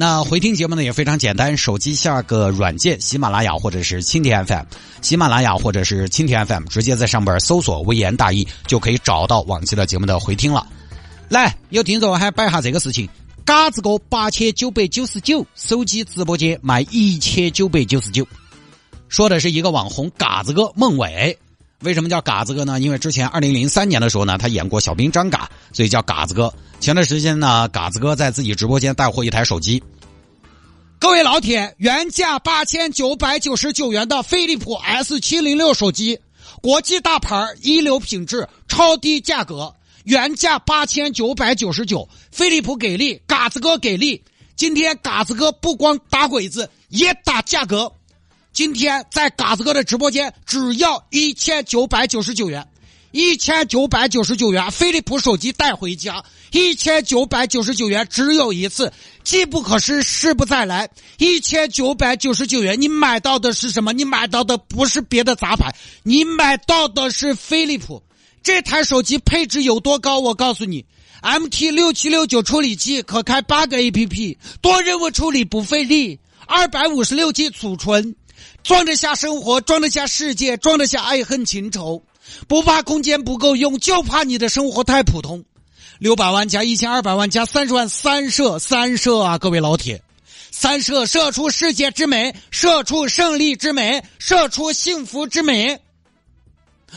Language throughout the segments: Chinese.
那回听节目呢也非常简单，手机下个软件，喜马拉雅或者是蜻蜓 FM，喜马拉雅或者是蜻蜓 FM，直接在上边搜索“微言大义”就可以找到往期的节目的回听了。来，有听众还摆下这个事情，嘎子哥八千九百九十九，手机直播间卖一千九百九十九，说的是一个网红嘎子哥孟伟。为什么叫嘎子哥呢？因为之前二零零三年的时候呢，他演过小兵张嘎，所以叫嘎子哥。前段时间呢，嘎子哥在自己直播间带货一台手机。各位老铁，原价八千九百九十九元的飞利浦 S 七零六手机，国际大牌，一流品质，超低价格，原价八千九百九十九，飞利浦给力，嘎子哥给力。今天嘎子哥不光打鬼子，也打价格。今天在嘎子哥的直播间，只要一千九百九十九元，一千九百九十九元，飞利浦手机带回家，一千九百九十九元只有一次，机不可失，失不再来。一千九百九十九元，你买到的是什么？你买到的不是别的杂牌，你买到的是飞利浦。这台手机配置有多高？我告诉你，MT 六七六九处理器，可开八个 APP，多任务处理不费力，二百五十六 G 储存。装得下生活，装得下世界，装得下爱恨情仇，不怕空间不够用，就怕你的生活太普通。六百万加一千二百万加三十万，三射三射啊！各位老铁，三射射出世界之美，射出胜利之美，射出幸福之美。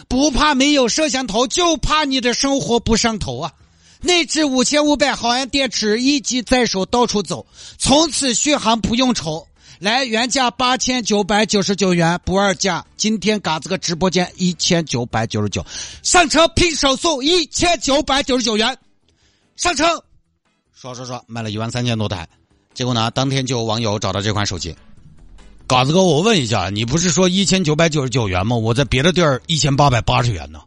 不怕没有摄像头，就怕你的生活不上头啊！内置五千五百毫安电池，一机在手，到处走，从此续航不用愁。来，原价八千九百九十九元，不二价。今天嘎子哥直播间一千九百九十九，上车拼手速一千九百九十九元，上车。刷刷刷，卖了一万三千多台。结果呢，当天就有网友找到这款手机。嘎子哥，我问一下，你不是说一千九百九十九元吗？我在别的地儿一千八百八十元呢。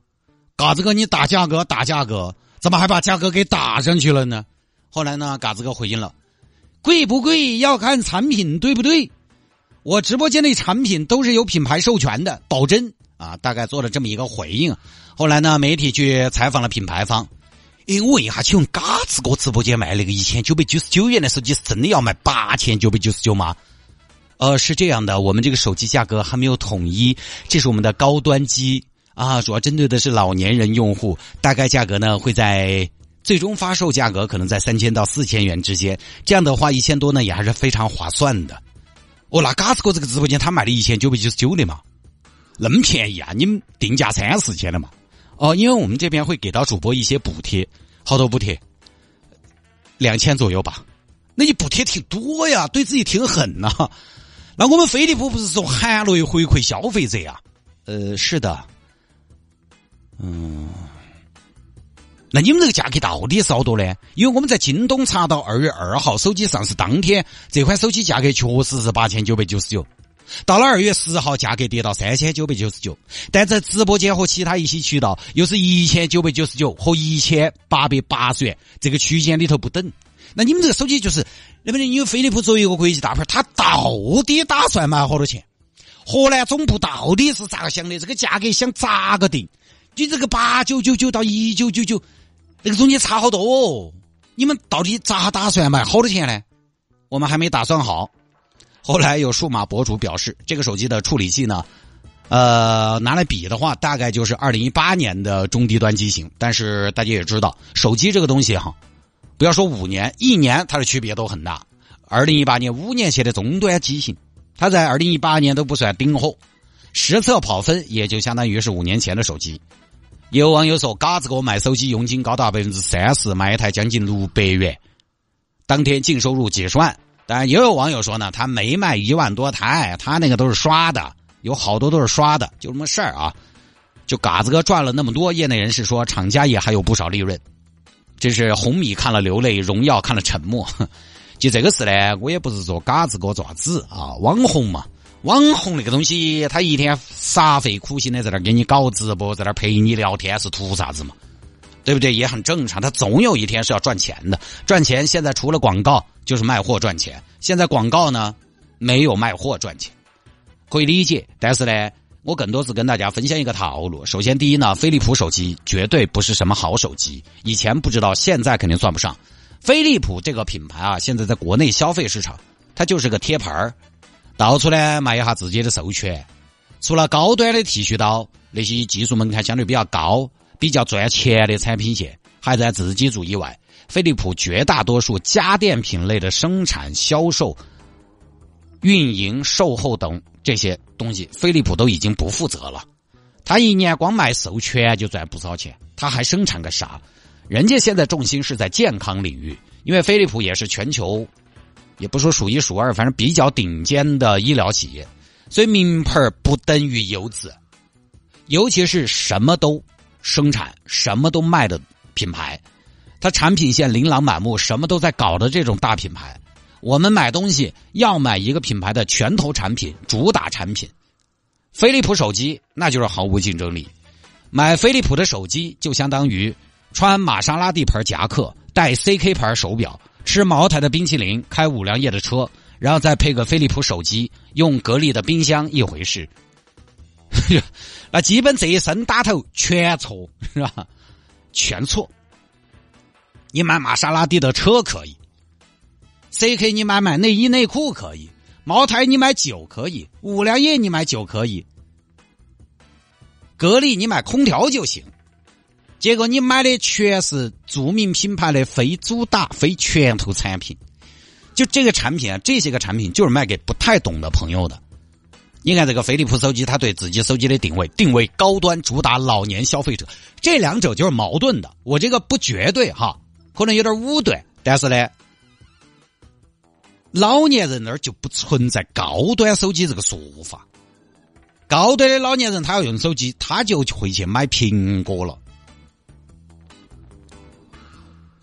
嘎子哥，你打价格打价格，怎么还把价格给打上去了呢？后来呢，嘎子哥回应了。贵不贵要看产品对不对？我直播间的产品都是有品牌授权的，保真啊！大概做了这么一个回应。后来呢，媒体去采访了品牌方，因为一下，请问嘎子哥直播间卖那个一千九百九十九元的手机是真的要卖八千九百九十九吗？呃，是这样的，我们这个手机价格还没有统一，这是我们的高端机啊，主要针对的是老年人用户，大概价格呢会在。最终发售价格可能在三千到四千元之间，这样的话一千多呢也还是非常划算的。哦，那嘎子哥这个直播间他卖的一千九百九十九的嘛，那么便宜啊！你们定价三四千的嘛？哦，因为我们这边会给到主播一些补贴，好多补贴？两千左右吧。那你补贴挺多呀，对自己挺狠呐。那我们飞利浦不是说含泪回馈消费者呀？呃，是的。嗯。那你们这个价格到底是好多呢？因为我们在京东查到二月二号手机上市当天，这款手机价格确实是八千九百九十九。到了二月十号，价格跌到三千九百九十九。但在直播间和其他一些渠道，又是一千九百九十九和一千八百八十元这个区间里头不等。那你们这个手机就是，那不因为飞利浦作为一个国际大牌，它到底打算卖好多钱？河南总部到底是咋个想的？这个价格想咋个定？你这个八九九九到一九九九。那个中间差好多哦，你们到底咋打算卖好多钱呢？我们还没打算好。后来有数码博主表示，这个手机的处理器呢，呃，拿来比的话，大概就是二零一八年的中低端机型。但是大家也知道，手机这个东西哈，不要说五年，一年它的区别都很大。二零一八年五年前的中端机型，它在二零一八年都不算顶火，实测跑分也就相当于是五年前的手机。有网友说：“嘎子哥卖手机佣金高达百分之三十，卖一台将近六百元，当天净收入几十万。”但也有网友说呢，他没卖一万多台，他那个都是刷的，有好多都是刷的，就这么事儿啊。就嘎子哥赚了那么多，业内人士说，厂家也还有不少利润。这是红米看了流泪，荣耀看了沉默。就这个事呢，我也不是说嘎子哥爪子啊，网红嘛，网红那个东西，他一天煞费苦心的在那给你搞直播，在那陪你聊天，是图啥子嘛？对不对？也很正常，他总有一天是要赚钱的。赚钱现在除了广告就是卖货赚钱。现在广告呢没有卖货赚钱，可以理解。但是呢，我更多是跟大家分享一个套路。首先，第一呢，飞利浦手机绝对不是什么好手机，以前不知道，现在肯定算不上。飞利浦这个品牌啊，现在在国内消费市场，它就是个贴牌儿，到处呢卖一下自己的授权。除了高端的剃须刀，那些技术门槛相对比较高。比较赚钱的产品线还在自己做以外，飞利浦绝大多数家电品类的生产、销售、运营、售后等这些东西，飞利浦都已经不负责了。他一年光卖授权就赚不少钱，他还生产个啥？人家现在重心是在健康领域，因为飞利浦也是全球，也不说数一数二，反正比较顶尖的医疗企业，所以名牌不等于优质，尤其是什么都。生产什么都卖的品牌，它产品线琳琅满目，什么都在搞的这种大品牌。我们买东西要买一个品牌的拳头产品、主打产品。飞利浦手机那就是毫无竞争力。买飞利浦的手机就相当于穿玛莎拉蒂牌夹克、戴 CK 牌手表、吃茅台的冰淇淋、开五粮液的车，然后再配个飞利浦手机，用格力的冰箱一回事。那基本这一身打头全错 是吧？全错。你买玛莎拉蒂的车可以，CK 你买买内衣内裤可以，茅台你买酒可以，五粮液你买酒可以，格力你买空调就行。结果你买的全是著名品牌的非主打、非拳头产品。就这个产品啊，这些个产品就是卖给不太懂的朋友的。你看这个飞利浦手机，它对自己手机的定位，定位高端，主打老年消费者，这两者就是矛盾的。我这个不绝对哈，可能有点武断，但是呢，老年人那儿就不存在高端手机这个说法。高端的老年人他要用手机，他就会去买苹果了。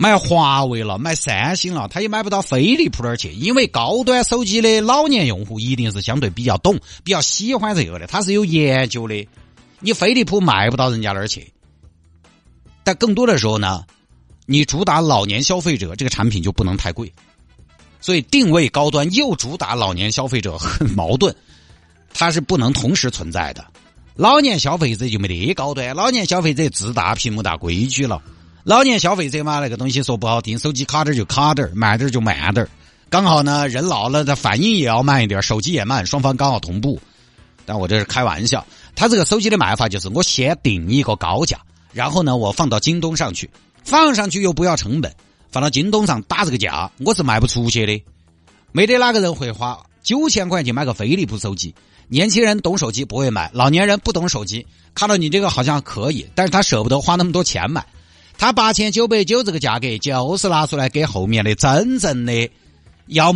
买华为了，买三星了，他也买不到飞利浦那儿去，因为高端手机的老年用户一定是相对比较懂、比较喜欢这个的，他是有研究的。你飞利浦卖不到人家那儿去，但更多的时候呢，你主打老年消费者，这个产品就不能太贵，所以定位高端又主打老年消费者很矛盾，它是不能同时存在的。老年消费者就没得高端，老年消费者自大屏幕大规矩了。老年消费者嘛，那个东西说不好听，手机卡点就卡点慢点就慢点刚好呢，人老了，他反应也要慢一点，手机也慢，双方刚好同步。但我这是开玩笑，他这个手机的卖法就是我先定一个高价，然后呢，我放到京东上去，放上去又不要成本，放到京东上打这个价，我是卖不出去的。没得哪个人会花九千块钱买个飞利浦手机，年轻人懂手机不会买，老年人不懂手机，看到你这个好像可以，但是他舍不得花那么多钱买。他八千九百九这个价格，就是拿出来给后面的真正的要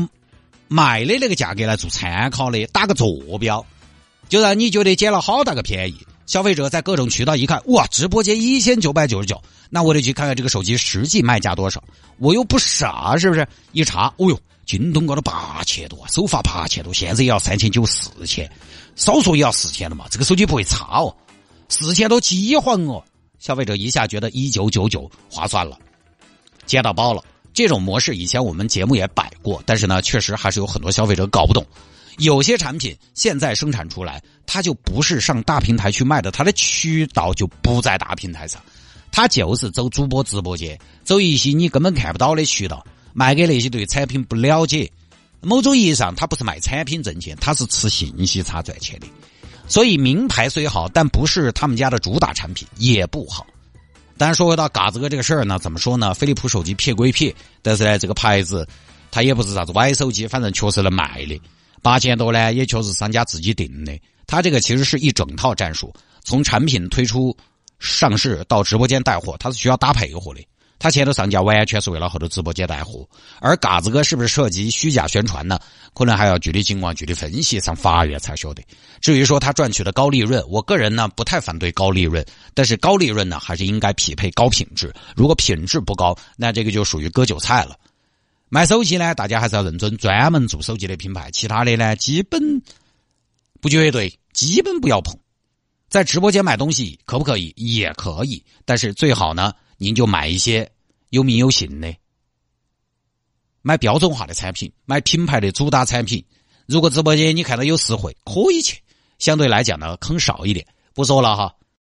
卖的那个价格来做参考的，打个坐标，就让你觉得捡了好大个便宜。消费者在各种渠道一看，哇，直播间一千九百九十九，那我得去看看这个手机实际卖价多少。我又不傻，是不是？一查，哦哟，京东高了八千多，首发八千多，现在也要三千九四千，少说也要四千了嘛。这个手机不会差哦，四千多饥荒哦。消费者一下觉得一九九九划算了，接到包了。这种模式以前我们节目也摆过，但是呢，确实还是有很多消费者搞不懂。有些产品现在生产出来，它就不是上大平台去卖的，它的渠道就不在大平台上，它就是走主播直播间，走一些你根本看不到的渠道，卖给那些对产品不了解。某种意义上，它不是卖产品挣钱，它是吃信息差赚钱的。所以名牌虽好，但不是他们家的主打产品，也不好。但是说回到嘎子哥这个事儿呢，怎么说呢？飞利浦手机撇归撇，但是呢，这个牌子它也不是啥子歪手机，反正确实能卖的。八千多呢，也确实商家自己定的。它这个其实是一整套战术，从产品推出、上市到直播间带货，它是需要搭配货的。他前头上架完全是为了后头直播间带货，而嘎子哥是不是涉及虚假宣传呢？可能还要具体情况具体分析，上法院才晓得。至于说他赚取的高利润，我个人呢不太反对高利润，但是高利润呢还是应该匹配高品质。如果品质不高，那这个就属于割韭菜了。买手机呢，大家还是要认准专门做手机的品牌，其他的呢，基本不绝对，基本不要碰。在直播间买东西可不可以？也可以，但是最好呢，您就买一些有名有姓的，买标准化的产品，买品牌的主打产品。如果直播间你看到有实惠，可以去，相对来讲呢，坑少一点。不说了哈。